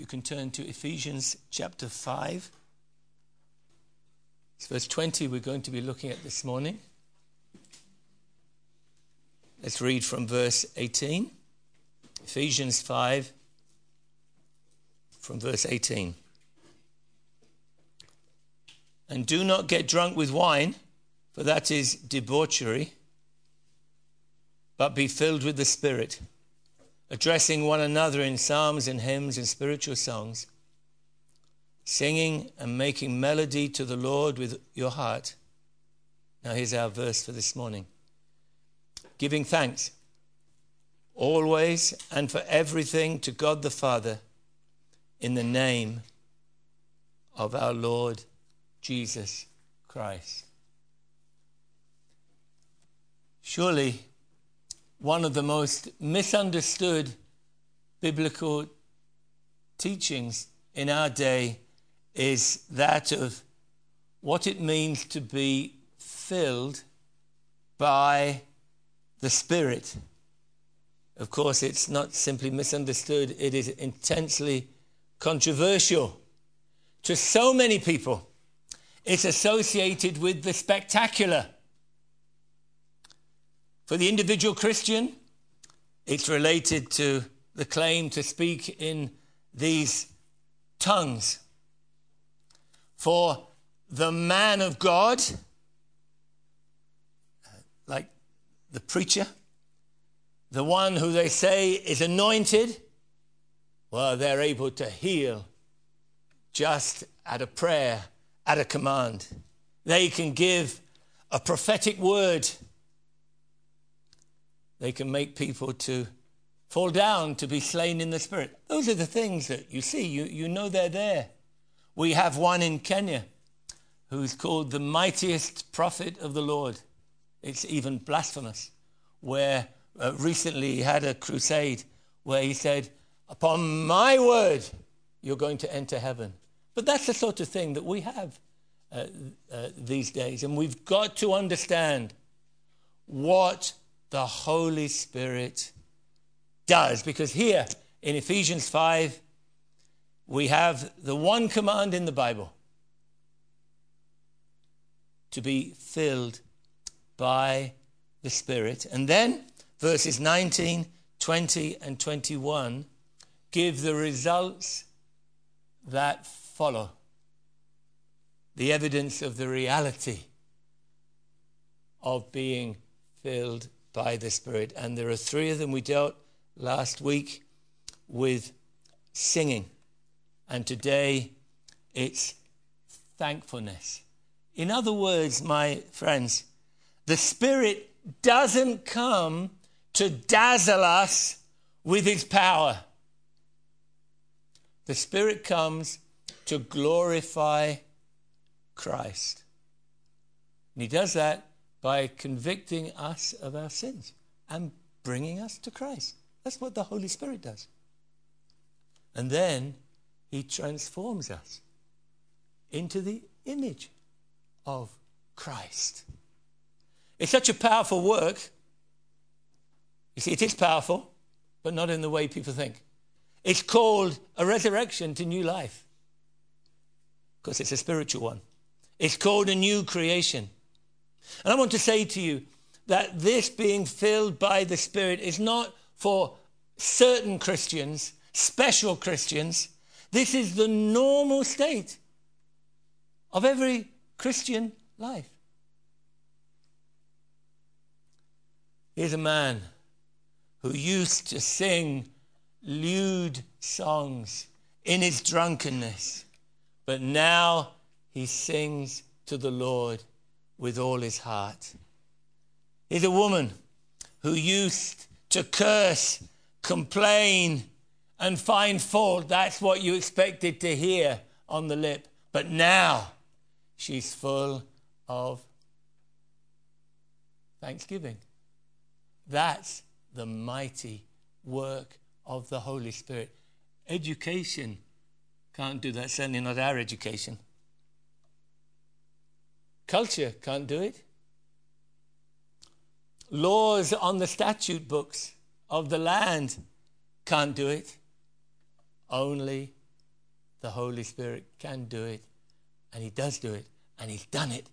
you can turn to Ephesians chapter 5. It's verse 20 we're going to be looking at this morning. Let's read from verse 18. Ephesians 5, from verse 18. And do not get drunk with wine, for that is debauchery, but be filled with the Spirit, addressing one another in psalms and hymns and spiritual songs, singing and making melody to the Lord with your heart. Now, here's our verse for this morning giving thanks always and for everything to God the Father in the name of our Lord Jesus Christ. Surely, one of the most misunderstood biblical teachings in our day is that of what it means to be filled by the Spirit. Of course, it's not simply misunderstood, it is intensely controversial. To so many people, it's associated with the spectacular. For the individual Christian, it's related to the claim to speak in these tongues. For the man of God, like the preacher, the one who they say is anointed, well, they're able to heal just at a prayer, at a command. They can give a prophetic word. They can make people to fall down to be slain in the spirit. Those are the things that you see. You, you know they're there. We have one in Kenya who's called the mightiest prophet of the Lord. It's even blasphemous, where uh, recently he had a crusade where he said, Upon my word, you're going to enter heaven. But that's the sort of thing that we have uh, uh, these days. And we've got to understand what the Holy Spirit does. Because here in Ephesians 5, we have the one command in the Bible to be filled by the Spirit. And then verses 19, 20, and 21 give the results that follow the evidence of the reality of being filled by the Spirit. And there are three of them. We dealt last week with singing, and today it's thankfulness. In other words, my friends, the Spirit doesn't come to dazzle us with His power. The Spirit comes to glorify Christ. And He does that by convicting us of our sins and bringing us to Christ. That's what the Holy Spirit does. And then He transforms us into the image of Christ. It's such a powerful work. You see, it is powerful, but not in the way people think. It's called a resurrection to new life because it's a spiritual one. It's called a new creation. And I want to say to you that this being filled by the Spirit is not for certain Christians, special Christians. This is the normal state of every Christian life. Here's a man who used to sing lewd songs in his drunkenness, but now he sings to the Lord with all his heart. Here's a woman who used to curse, complain, and find fault. That's what you expected to hear on the lip. But now she's full of thanksgiving. That's the mighty work of the Holy Spirit. Education can't do that, certainly not our education. Culture can't do it. Laws on the statute books of the land can't do it. Only the Holy Spirit can do it, and He does do it, and He's done it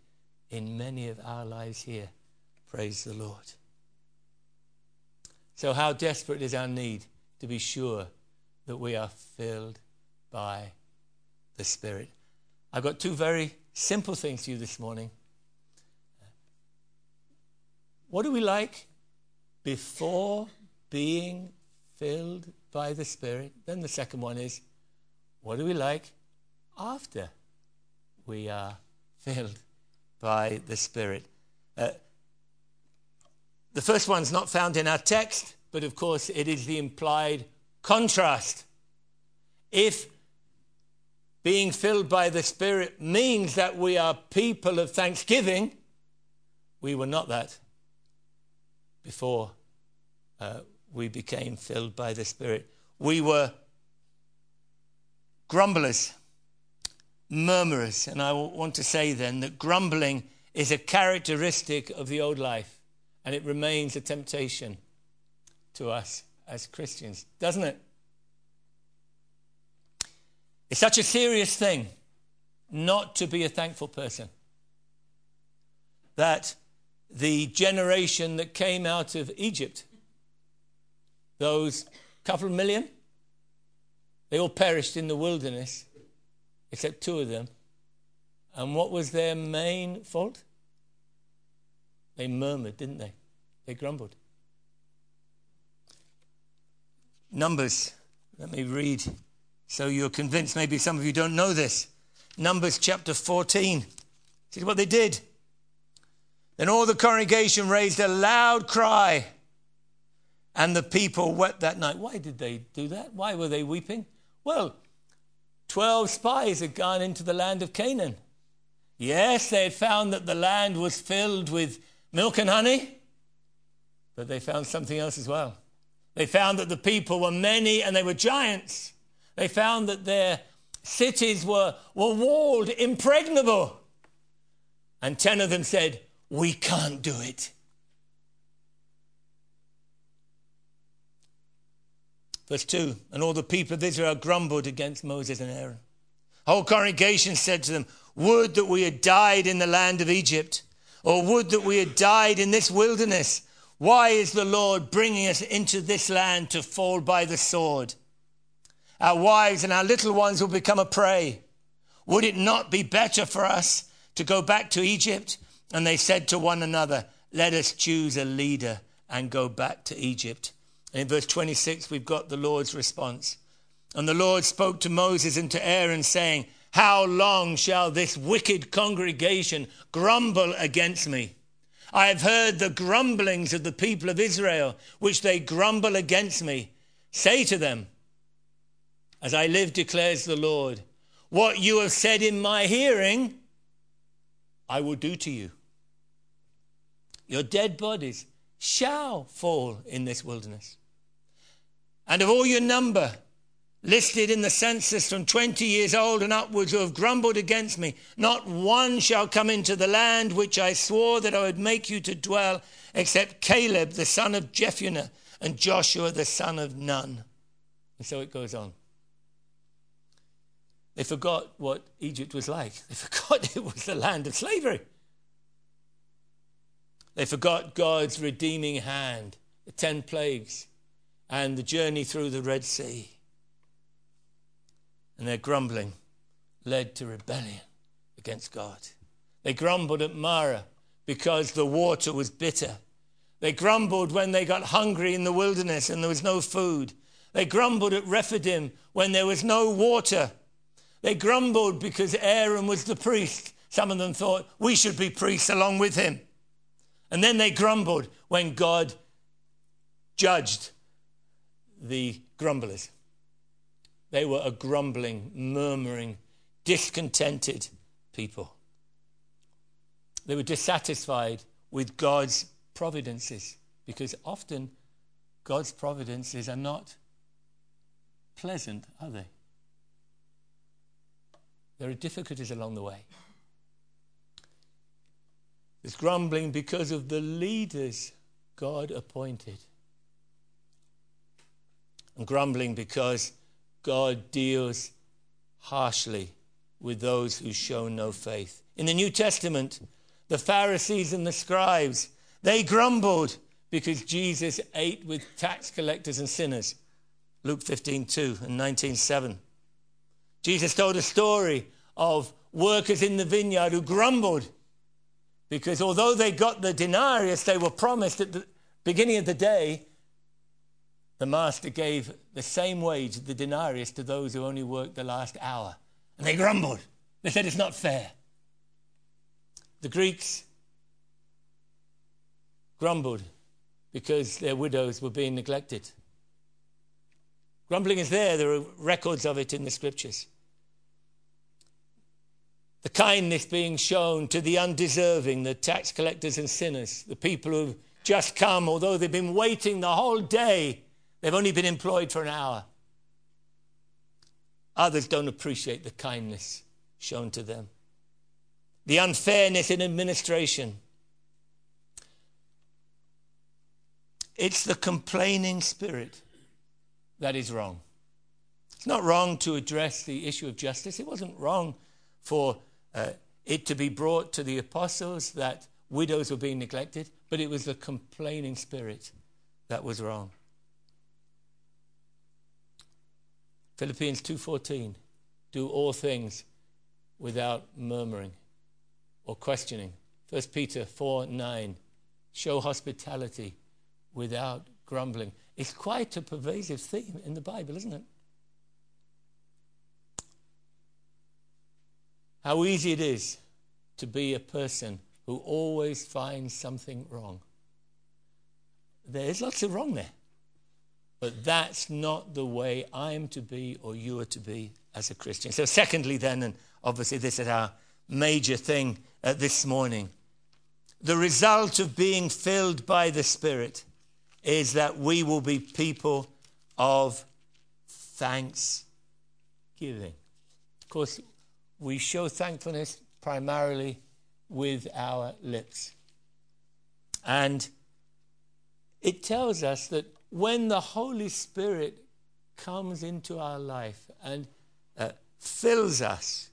in many of our lives here. Praise the Lord. So, how desperate is our need to be sure that we are filled by the Spirit? I've got two very simple things to you this morning. What do we like before being filled by the Spirit? Then the second one is, what do we like after we are filled by the Spirit? Uh, the first one's not found in our text, but of course it is the implied contrast. If being filled by the Spirit means that we are people of thanksgiving, we were not that before uh, we became filled by the Spirit. We were grumblers, murmurers. And I want to say then that grumbling is a characteristic of the old life, and it remains a temptation to us as Christians, doesn't it? It's such a serious thing not to be a thankful person that the generation that came out of Egypt, those couple of million, they all perished in the wilderness, except two of them. And what was their main fault? They murmured, didn't they? They grumbled. Numbers, let me read so you're convinced. Maybe some of you don't know this. Numbers chapter 14. See what they did. Then all the congregation raised a loud cry, and the people wept that night. Why did they do that? Why were they weeping? Well, 12 spies had gone into the land of Canaan. Yes, they had found that the land was filled with milk and honey, but they found something else as well. They found that the people were many and they were giants. They found that their cities were, were walled, impregnable. And 10 of them said, We can't do it. Verse 2 And all the people of Israel grumbled against Moses and Aaron. The whole congregation said to them, Would that we had died in the land of Egypt, or would that we had died in this wilderness. Why is the Lord bringing us into this land to fall by the sword? Our wives and our little ones will become a prey. Would it not be better for us to go back to Egypt? And they said to one another, Let us choose a leader and go back to Egypt. And in verse 26, we've got the Lord's response. And the Lord spoke to Moses and to Aaron, saying, How long shall this wicked congregation grumble against me? I have heard the grumblings of the people of Israel, which they grumble against me. Say to them, As I live, declares the Lord, what you have said in my hearing, I will do to you. Your dead bodies shall fall in this wilderness. And of all your number, listed in the census from 20 years old and upwards who have grumbled against me, not one shall come into the land which I swore that I would make you to dwell, except Caleb the son of Jephunneh and Joshua the son of Nun. And so it goes on. They forgot what Egypt was like. They forgot it was the land of slavery. They forgot God's redeeming hand, the 10 plagues, and the journey through the Red Sea. And their grumbling led to rebellion against God. They grumbled at Marah because the water was bitter. They grumbled when they got hungry in the wilderness and there was no food. They grumbled at Rephidim when there was no water. They grumbled because Aaron was the priest. Some of them thought we should be priests along with him. And then they grumbled when God judged the grumblers. They were a grumbling, murmuring, discontented people. They were dissatisfied with God's providences because often God's providences are not pleasant, are they? There are difficulties along the way. There's grumbling because of the leaders God appointed. And grumbling because God deals harshly with those who show no faith. In the New Testament, the Pharisees and the scribes, they grumbled because Jesus ate with tax collectors and sinners. Luke 15, 2 and 19, 7. Jesus told a story of workers in the vineyard who grumbled because although they got the denarius they were promised at the beginning of the day, the master gave the same wage, the denarius, to those who only worked the last hour. And they grumbled. They said it's not fair. The Greeks grumbled because their widows were being neglected. Grumbling is there, there are records of it in the scriptures. The kindness being shown to the undeserving, the tax collectors and sinners, the people who've just come, although they've been waiting the whole day, they've only been employed for an hour. Others don't appreciate the kindness shown to them. The unfairness in administration. It's the complaining spirit that is wrong. It's not wrong to address the issue of justice. It wasn't wrong for uh, it to be brought to the apostles that widows were being neglected, but it was the complaining spirit that was wrong. Philippians 2:14 do all things without murmuring or questioning. 1 Peter 4:9 show hospitality without grumbling. It's quite a pervasive theme in the Bible, isn't it? How easy it is to be a person who always finds something wrong. There is lots of wrong there. But that's not the way I'm to be or you are to be as a Christian. So, secondly, then, and obviously this is our major thing uh, this morning, the result of being filled by the Spirit is that we will be people of thanksgiving. Of course, we show thankfulness primarily with our lips. And it tells us that when the Holy Spirit comes into our life and uh, fills us,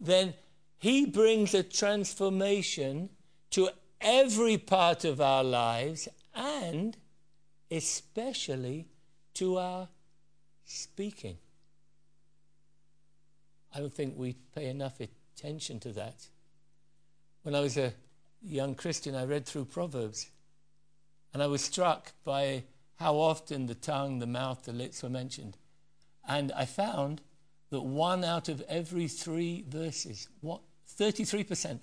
then He brings a transformation to every part of our lives and especially to our speaking. I don't think we pay enough attention to that. When I was a young Christian, I read through Proverbs and I was struck by how often the tongue, the mouth, the lips were mentioned. And I found that one out of every three verses, what 33%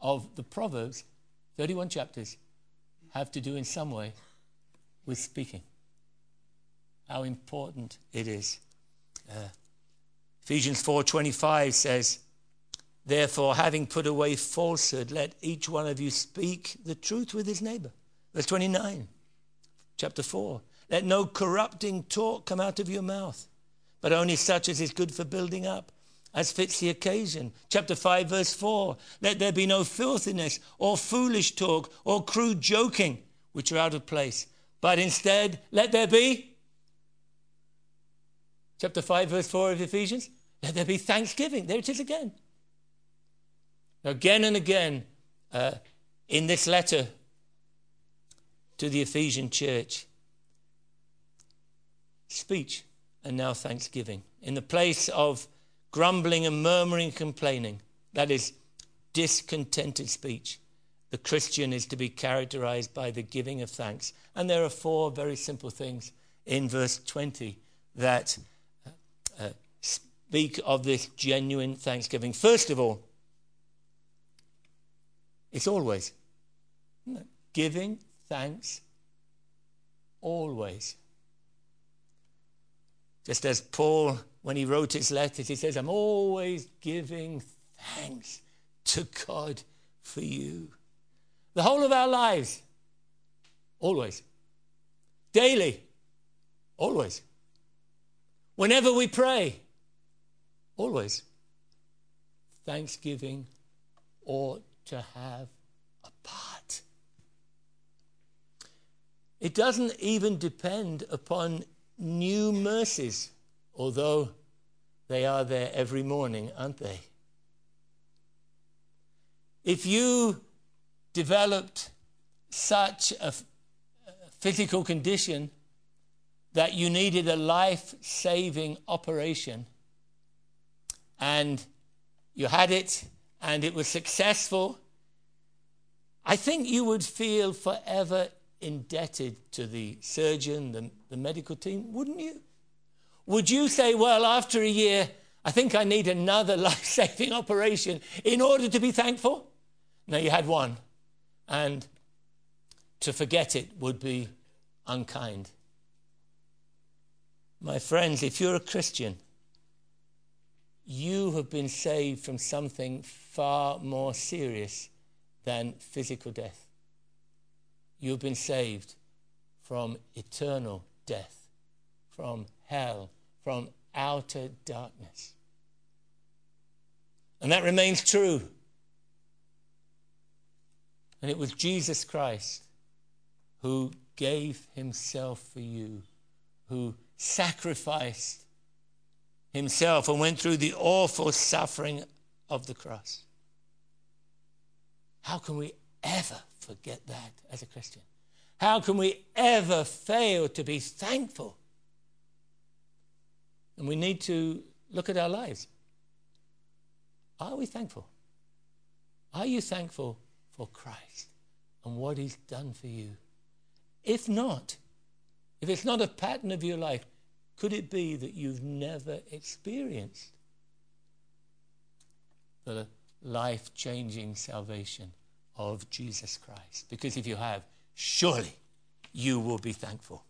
of the Proverbs, 31 chapters, have to do in some way with speaking. How important it is. Uh, Ephesians 4:25 says, "Therefore, having put away falsehood, let each one of you speak the truth with his neighbor." Verse 29 chapter 4. Let no corrupting talk come out of your mouth, but only such as is good for building up, as fits the occasion. Chapter 5, verse 4. Let there be no filthiness, or foolish talk, or crude joking, which are out of place, but instead let there be. Chapter 5, verse 4 of Ephesians. Let there be thanksgiving. There it is again. Again and again, uh, in this letter to the Ephesian church. Speech and now thanksgiving. In the place of grumbling and murmuring and complaining, that is discontented speech, the Christian is to be characterized by the giving of thanks. And there are four very simple things in verse 20 that uh, speak of this genuine thanksgiving. First of all, it's always giving thanks always. Just as Paul, when he wrote his letters, he says, I'm always giving thanks to God for you. The whole of our lives, always. Daily, always. Whenever we pray, always. Thanksgiving ought to have a part. It doesn't even depend upon new mercies, although they are there every morning, aren't they? If you developed such a physical condition that you needed a life saving operation and you had it and it was successful, I think you would feel forever indebted to the surgeon, the, the medical team, wouldn't you? Would you say, well, after a year, I think I need another life saving operation in order to be thankful? No, you had one. And to forget it would be unkind. My friends, if you're a Christian, you have been saved from something far more serious than physical death. You've been saved from eternal death, from hell, from outer darkness. And that remains true. And it was Jesus Christ who gave himself for you, who sacrificed himself and went through the awful suffering of the cross. How can we ever forget that as a Christian? How can we ever fail to be thankful? And we need to look at our lives. Are we thankful? Are you thankful for Christ and what He's done for you? If not, if it's not a pattern of your life, could it be that you've never experienced the life changing salvation of Jesus Christ? Because if you have, surely you will be thankful.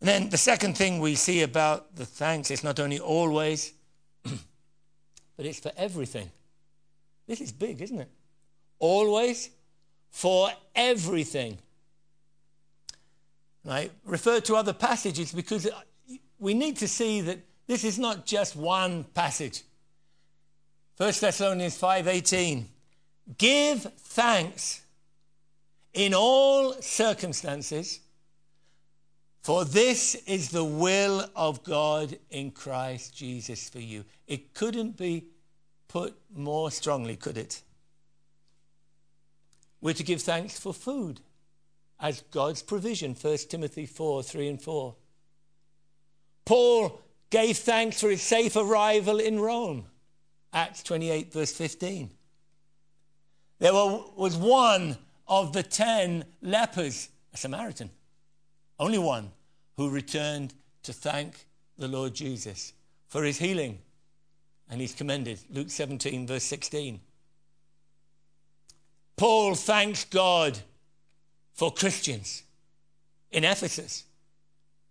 And then the second thing we see about the thanks is not only always, but it's for everything. This is big, isn't it? Always, for everything. I refer to other passages because we need to see that this is not just one passage. 1 Thessalonians 5:18 Give thanks in all circumstances for this is the will of God in Christ Jesus for you. It couldn't be put more strongly, could it? We're to give thanks for food as God's provision. 1 Timothy 4 3 and 4. Paul gave thanks for his safe arrival in Rome. Acts 28, verse 15. There was one of the ten lepers, a Samaritan, only one, who returned to thank the Lord Jesus for his healing. And he's commended. Luke 17, verse 16. Paul thanks God for Christians in Ephesus.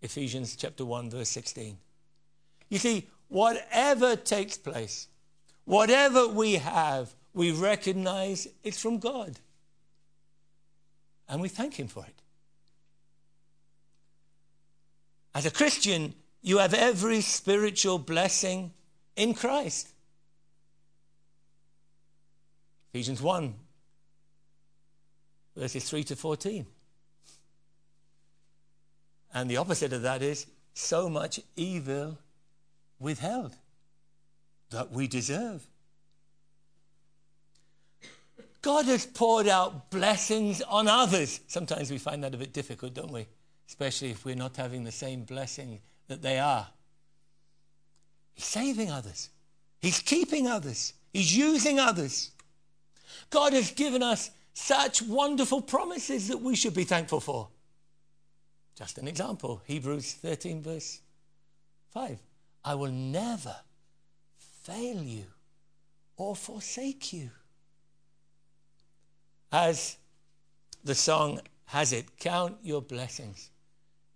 Ephesians chapter 1, verse 16. You see, whatever takes place, whatever we have, we recognize it's from God. And we thank Him for it. As a Christian, you have every spiritual blessing in Christ. Ephesians 1, verses 3 to 14. And the opposite of that is so much evil withheld that we deserve. God has poured out blessings on others. Sometimes we find that a bit difficult, don't we? Especially if we're not having the same blessing that they are. He's saving others, He's keeping others, He's using others. God has given us such wonderful promises that we should be thankful for. Just an example Hebrews 13, verse 5. I will never fail you or forsake you. As the song has it, count your blessings,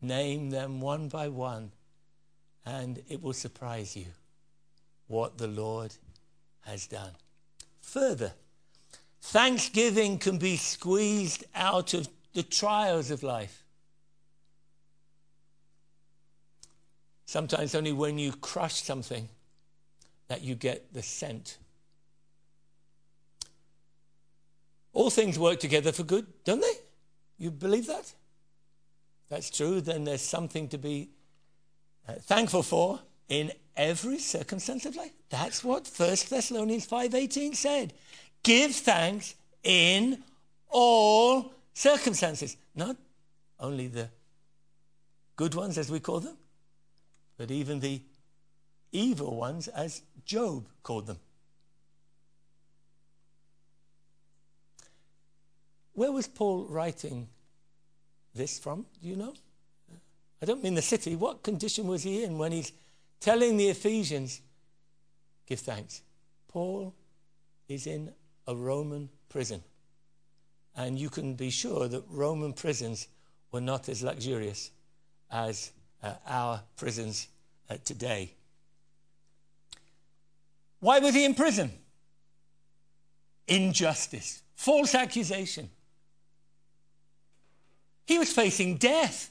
name them one by one, and it will surprise you what the Lord has done. Further, Thanksgiving can be squeezed out of the trials of life. Sometimes only when you crush something that you get the scent. All things work together for good, don't they? You believe that? That's true, then there's something to be uh, thankful for in every circumstance of life. That's what 1 Thessalonians 5:18 said. Give thanks in all circumstances, not only the good ones as we call them, but even the evil ones as Job called them. Where was Paul writing this from? Do you know? I don't mean the city. What condition was he in when he's telling the Ephesians, give thanks? Paul is in a Roman prison. And you can be sure that Roman prisons were not as luxurious as uh, our prisons uh, today. Why was he in prison? Injustice, false accusation. He was facing death.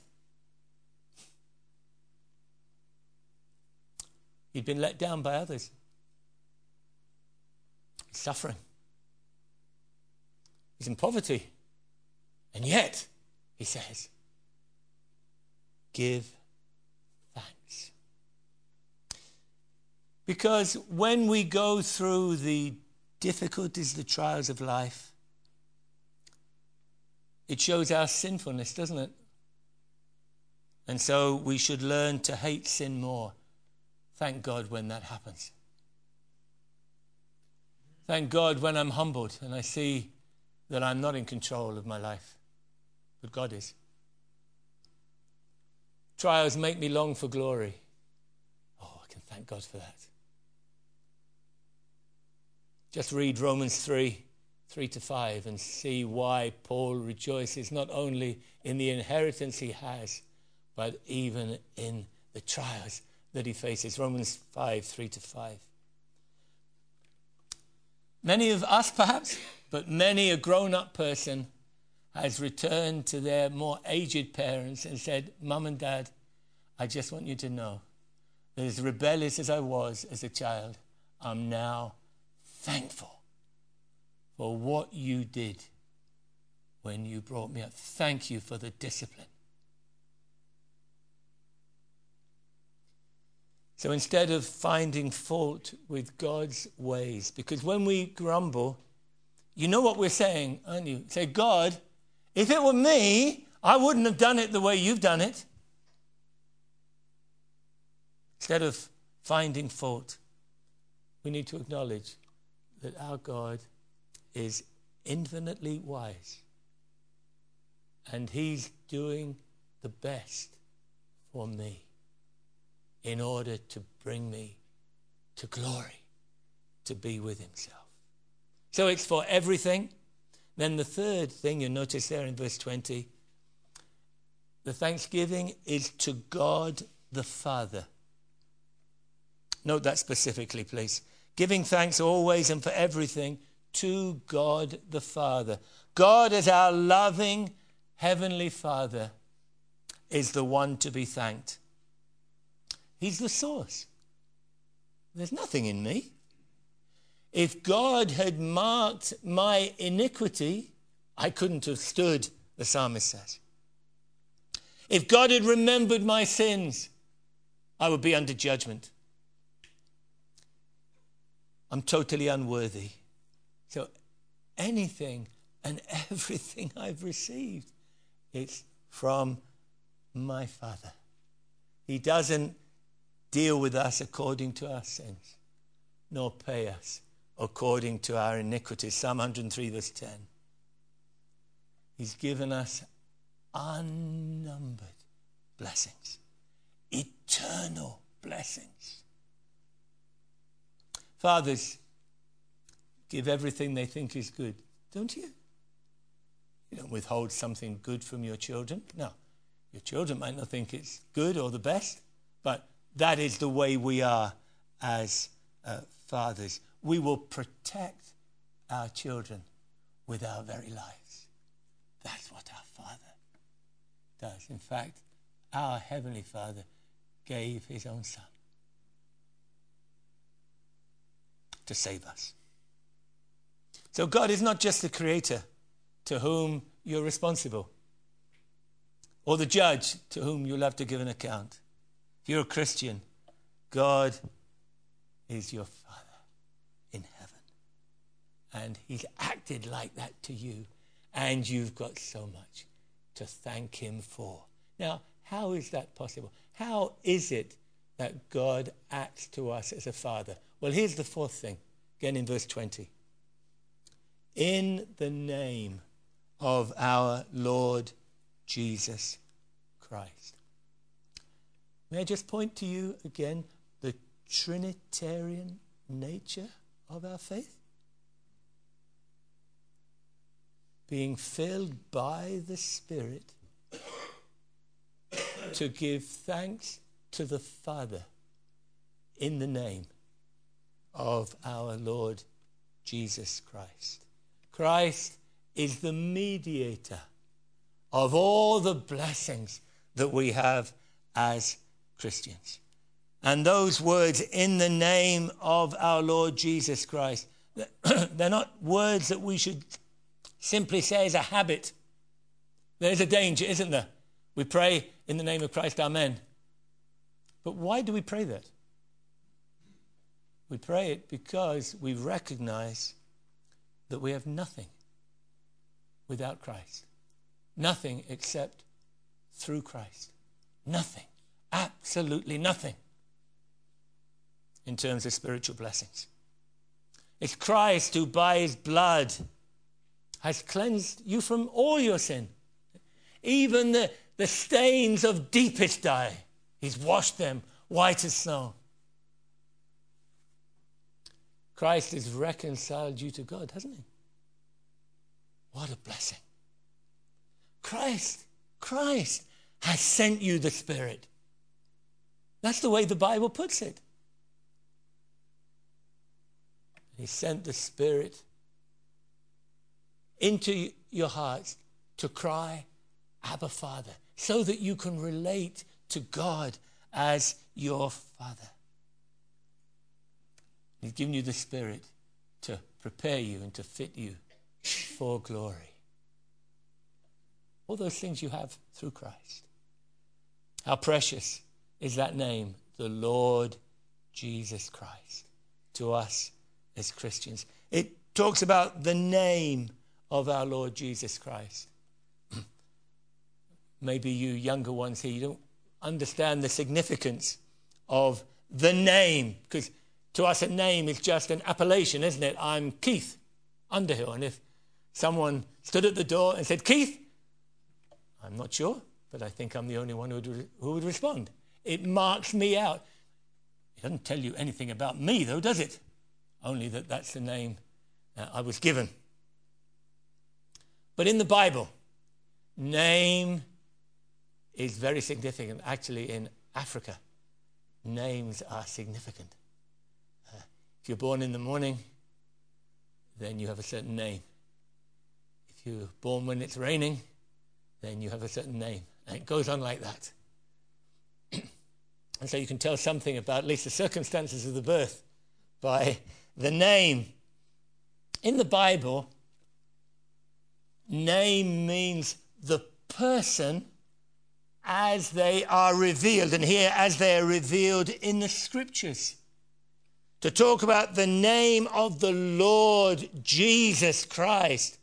He'd been let down by others, suffering. He's in poverty. And yet, he says, give thanks. Because when we go through the difficulties, the trials of life, it shows our sinfulness, doesn't it? And so we should learn to hate sin more. Thank God when that happens. Thank God when I'm humbled and I see that I'm not in control of my life, but God is. Trials make me long for glory. Oh, I can thank God for that. Just read Romans 3 3 to 5 and see why Paul rejoices not only in the inheritance he has, but even in the trials that he faces. Romans 5 3 to 5. Many of us, perhaps, but many a grown up person has returned to their more aged parents and said, Mum and Dad, I just want you to know that as rebellious as I was as a child, I'm now thankful for what you did when you brought me up. Thank you for the discipline. So instead of finding fault with God's ways, because when we grumble, you know what we're saying, aren't you? Say, God, if it were me, I wouldn't have done it the way you've done it. Instead of finding fault, we need to acknowledge that our God is infinitely wise and He's doing the best for me in order to bring me to glory, to be with Himself. So it's for everything. Then the third thing you notice there in verse 20 the thanksgiving is to God the Father. Note that specifically, please. Giving thanks always and for everything to God the Father. God, as our loving Heavenly Father, is the one to be thanked. He's the source. There's nothing in me. If God had marked my iniquity, I couldn't have stood, the psalmist says. If God had remembered my sins, I would be under judgment. I'm totally unworthy. So anything and everything I've received, it's from my Father. He doesn't deal with us according to our sins, nor pay us according to our iniquities. Psalm 103, verse 10. He's given us unnumbered blessings, eternal blessings. Fathers, give everything they think is good, don't you? You don't withhold something good from your children. No, your children might not think it's good or the best, but that is the way we are as uh, fathers we will protect our children with our very lives. That's what our Father does. In fact, our Heavenly Father gave His own Son to save us. So God is not just the Creator to whom you're responsible or the judge to whom you'll have to give an account. If you're a Christian, God is your Father. And He's acted like that to you, and you've got so much to thank Him for. Now, how is that possible? How is it that God acts to us as a Father? Well, here's the fourth thing, again in verse 20. In the name of our Lord Jesus Christ. May I just point to you again the Trinitarian nature of our faith? Being filled by the Spirit to give thanks to the Father in the name of our Lord Jesus Christ. Christ is the mediator of all the blessings that we have as Christians. And those words, in the name of our Lord Jesus Christ, they're not words that we should simply say as a habit. There's a danger, isn't there? We pray in the name of Christ, Amen. But why do we pray that? We pray it because we recognize that we have nothing without Christ. Nothing except through Christ. Nothing. Absolutely nothing in terms of spiritual blessings. It's Christ who, by his blood, has cleansed you from all your sin. Even the, the stains of deepest dye, he's washed them white as snow. Christ has reconciled you to God, hasn't he? What a blessing. Christ, Christ has sent you the Spirit. That's the way the Bible puts it. He sent the Spirit into your hearts to cry, Abba, Father, so that you can relate to God as your Father. He's given you the Spirit to prepare you and to fit you for glory. All those things you have through Christ. How precious is that name, the Lord Jesus Christ, to us as Christians. It talks about the name of our Lord Jesus Christ. Maybe you younger ones here, you don't understand the significance of the name, because to us a name is just an appellation, isn't it? I'm Keith Underhill. And if someone stood at the door and said, Keith, I'm not sure, but I think I'm the only one who would, who would respond. It marks me out. It doesn't tell you anything about me, though, does it? Only that that's the name I was given. But in the Bible, name is very significant. Actually, in Africa, names are significant. Uh, if you're born in the morning, then you have a certain name. If you're born when it's raining, then you have a certain name. And it goes on like that. and so you can tell something about at least the circumstances of the birth by the name. In the Bible, name means the person as they are revealed, and here as they are revealed in the scriptures. To talk about the name of the Lord Jesus Christ,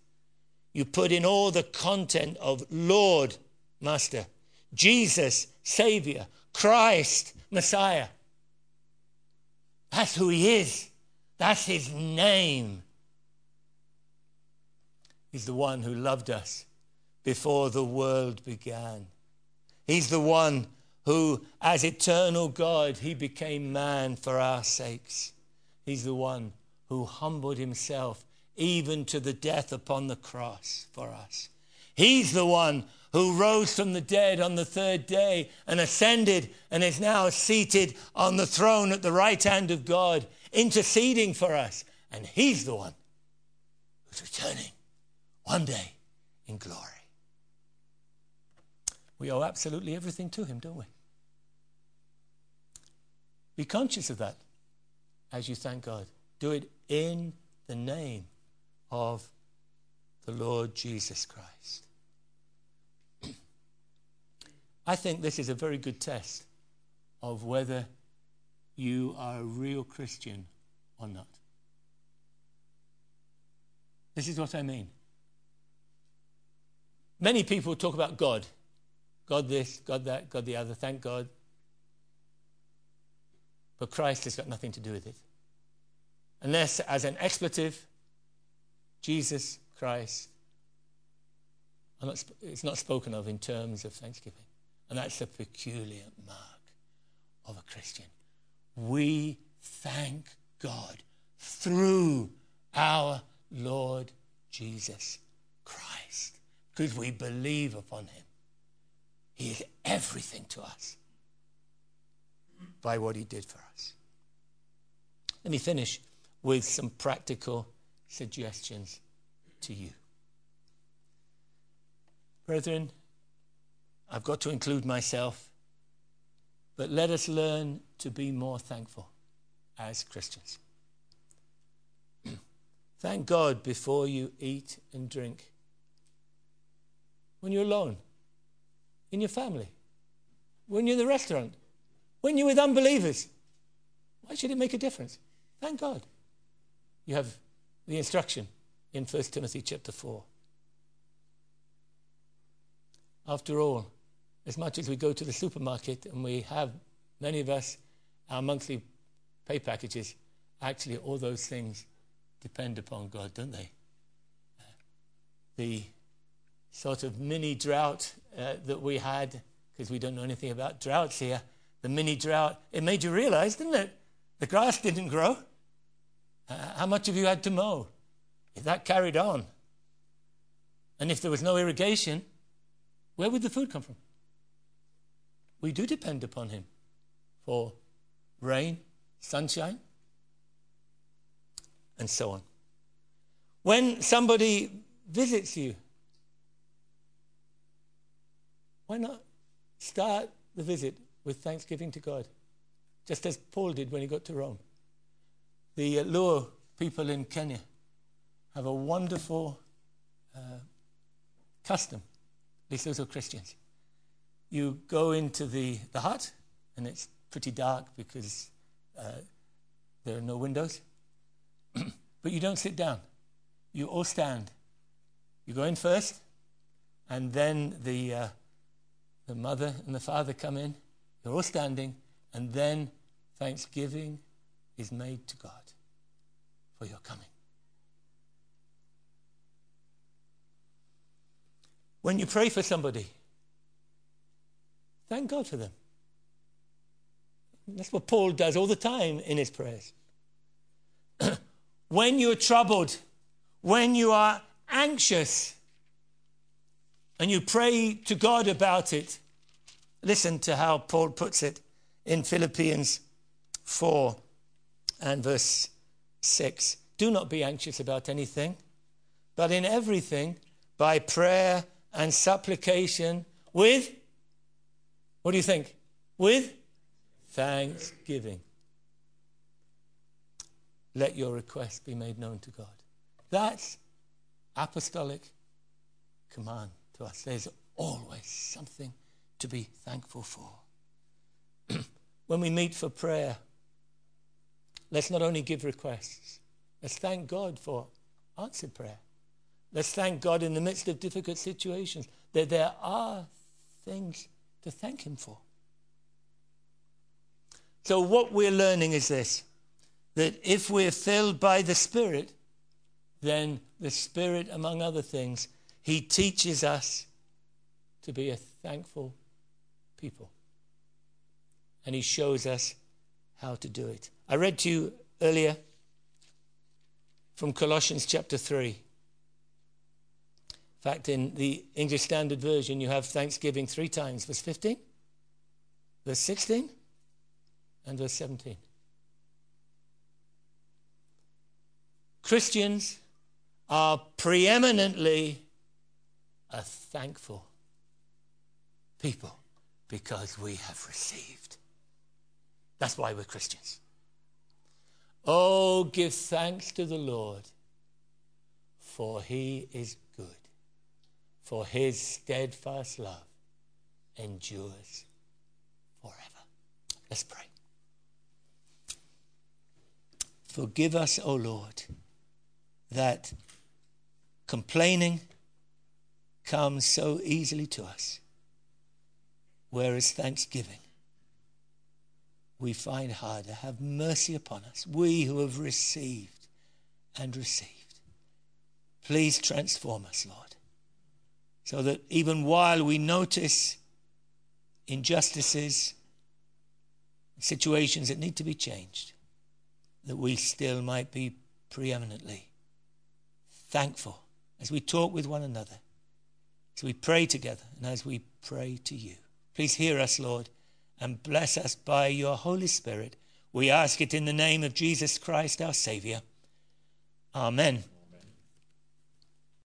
you put in all the content of Lord, Master, Jesus, Savior, Christ, Messiah. That's who He is, that's His name. He's the one who loved us before the world began. He's the one who, as eternal God, he became man for our sakes. He's the one who humbled himself even to the death upon the cross for us. He's the one who rose from the dead on the third day and ascended and is now seated on the throne at the right hand of God, interceding for us. And he's the one who's returning one day in glory. We owe absolutely everything to him, don't we? Be conscious of that as you thank God. Do it in the name of the Lord Jesus Christ. I think this is a very good test of whether you are a real Christian or not. This is what I mean. Many people talk about God. God this, God that, God the other. Thank God. But Christ has got nothing to do with it. Unless, as an expletive, Jesus Christ, it's not spoken of in terms of thanksgiving. And that's a peculiar mark of a Christian. We thank God through our Lord Jesus because we believe upon him. He is everything to us by what he did for us. Let me finish with some practical suggestions to you. Brethren, I've got to include myself, but let us learn to be more thankful as Christians. Thank God before you eat and drink. When you're alone, in your family, when you're in the restaurant, when you're with unbelievers. Why should it make a difference? Thank God. You have the instruction in 1 Timothy chapter 4. After all, as much as we go to the supermarket and we have, many of us, our monthly pay packages, actually all those things depend upon God, don't they? The sort of mini drought uh, that we had, because we don't know anything about droughts here, the mini drought, it made you realize, didn't it? The grass didn't grow. Uh, how much have you had to mow? If that carried on, and if there was no irrigation, where would the food come from? We do depend upon Him for rain, sunshine, and so on. When somebody visits you, why not start the visit with thanksgiving to God, just as Paul did when he got to Rome? The uh, Luo people in Kenya have a wonderful uh, custom, these little Christians. You go into the, the hut, and it's pretty dark because uh, there are no windows. but you don't sit down. You all stand. You go in first, and then the, uh, the mother and the father come in. You're all standing, and then thanksgiving is made to God for your coming. When you pray for somebody, thank God for them. That's what Paul does all the time in his prayers. when you're troubled, when you are anxious, and you pray to God about it, listen to how Paul puts it in Philippians 4 and verse 6. Do not be anxious about anything, but in everything, by prayer and supplication, with, what do you think? With thanksgiving let your request be made known to God. That's apostolic command to us. There's always something to be thankful for. when we meet for prayer, let's not only give requests, let's thank God for answered prayer. Let's thank God in the midst of difficult situations that there are things to thank Him for. So, what we're learning is this that if we're filled by the Spirit, then the Spirit, among other things, He teaches us to be a thankful people. And He shows us how to do it. I read to you earlier from Colossians chapter 3. In fact, in the English Standard Version, you have thanksgiving three times verse 15, verse 16, and verse 17. Christians are preeminently a thankful people because we have received. That's why we're Christians. Oh, give thanks to the Lord, for he is good, for his steadfast love endures forever. Let's pray. Forgive us, O Lord, that complaining comes so easily to us, whereas thanksgiving we find harder. Have mercy upon us, we who have received and received. Please transform us, Lord, so that even while we notice injustices, situations that need to be changed, that we still might be preeminently thankful as we talk with one another, as we pray together, and as we pray to you. Please hear us, Lord, and bless us by your Holy Spirit. We ask it in the name of Jesus Christ, our Savior. Amen.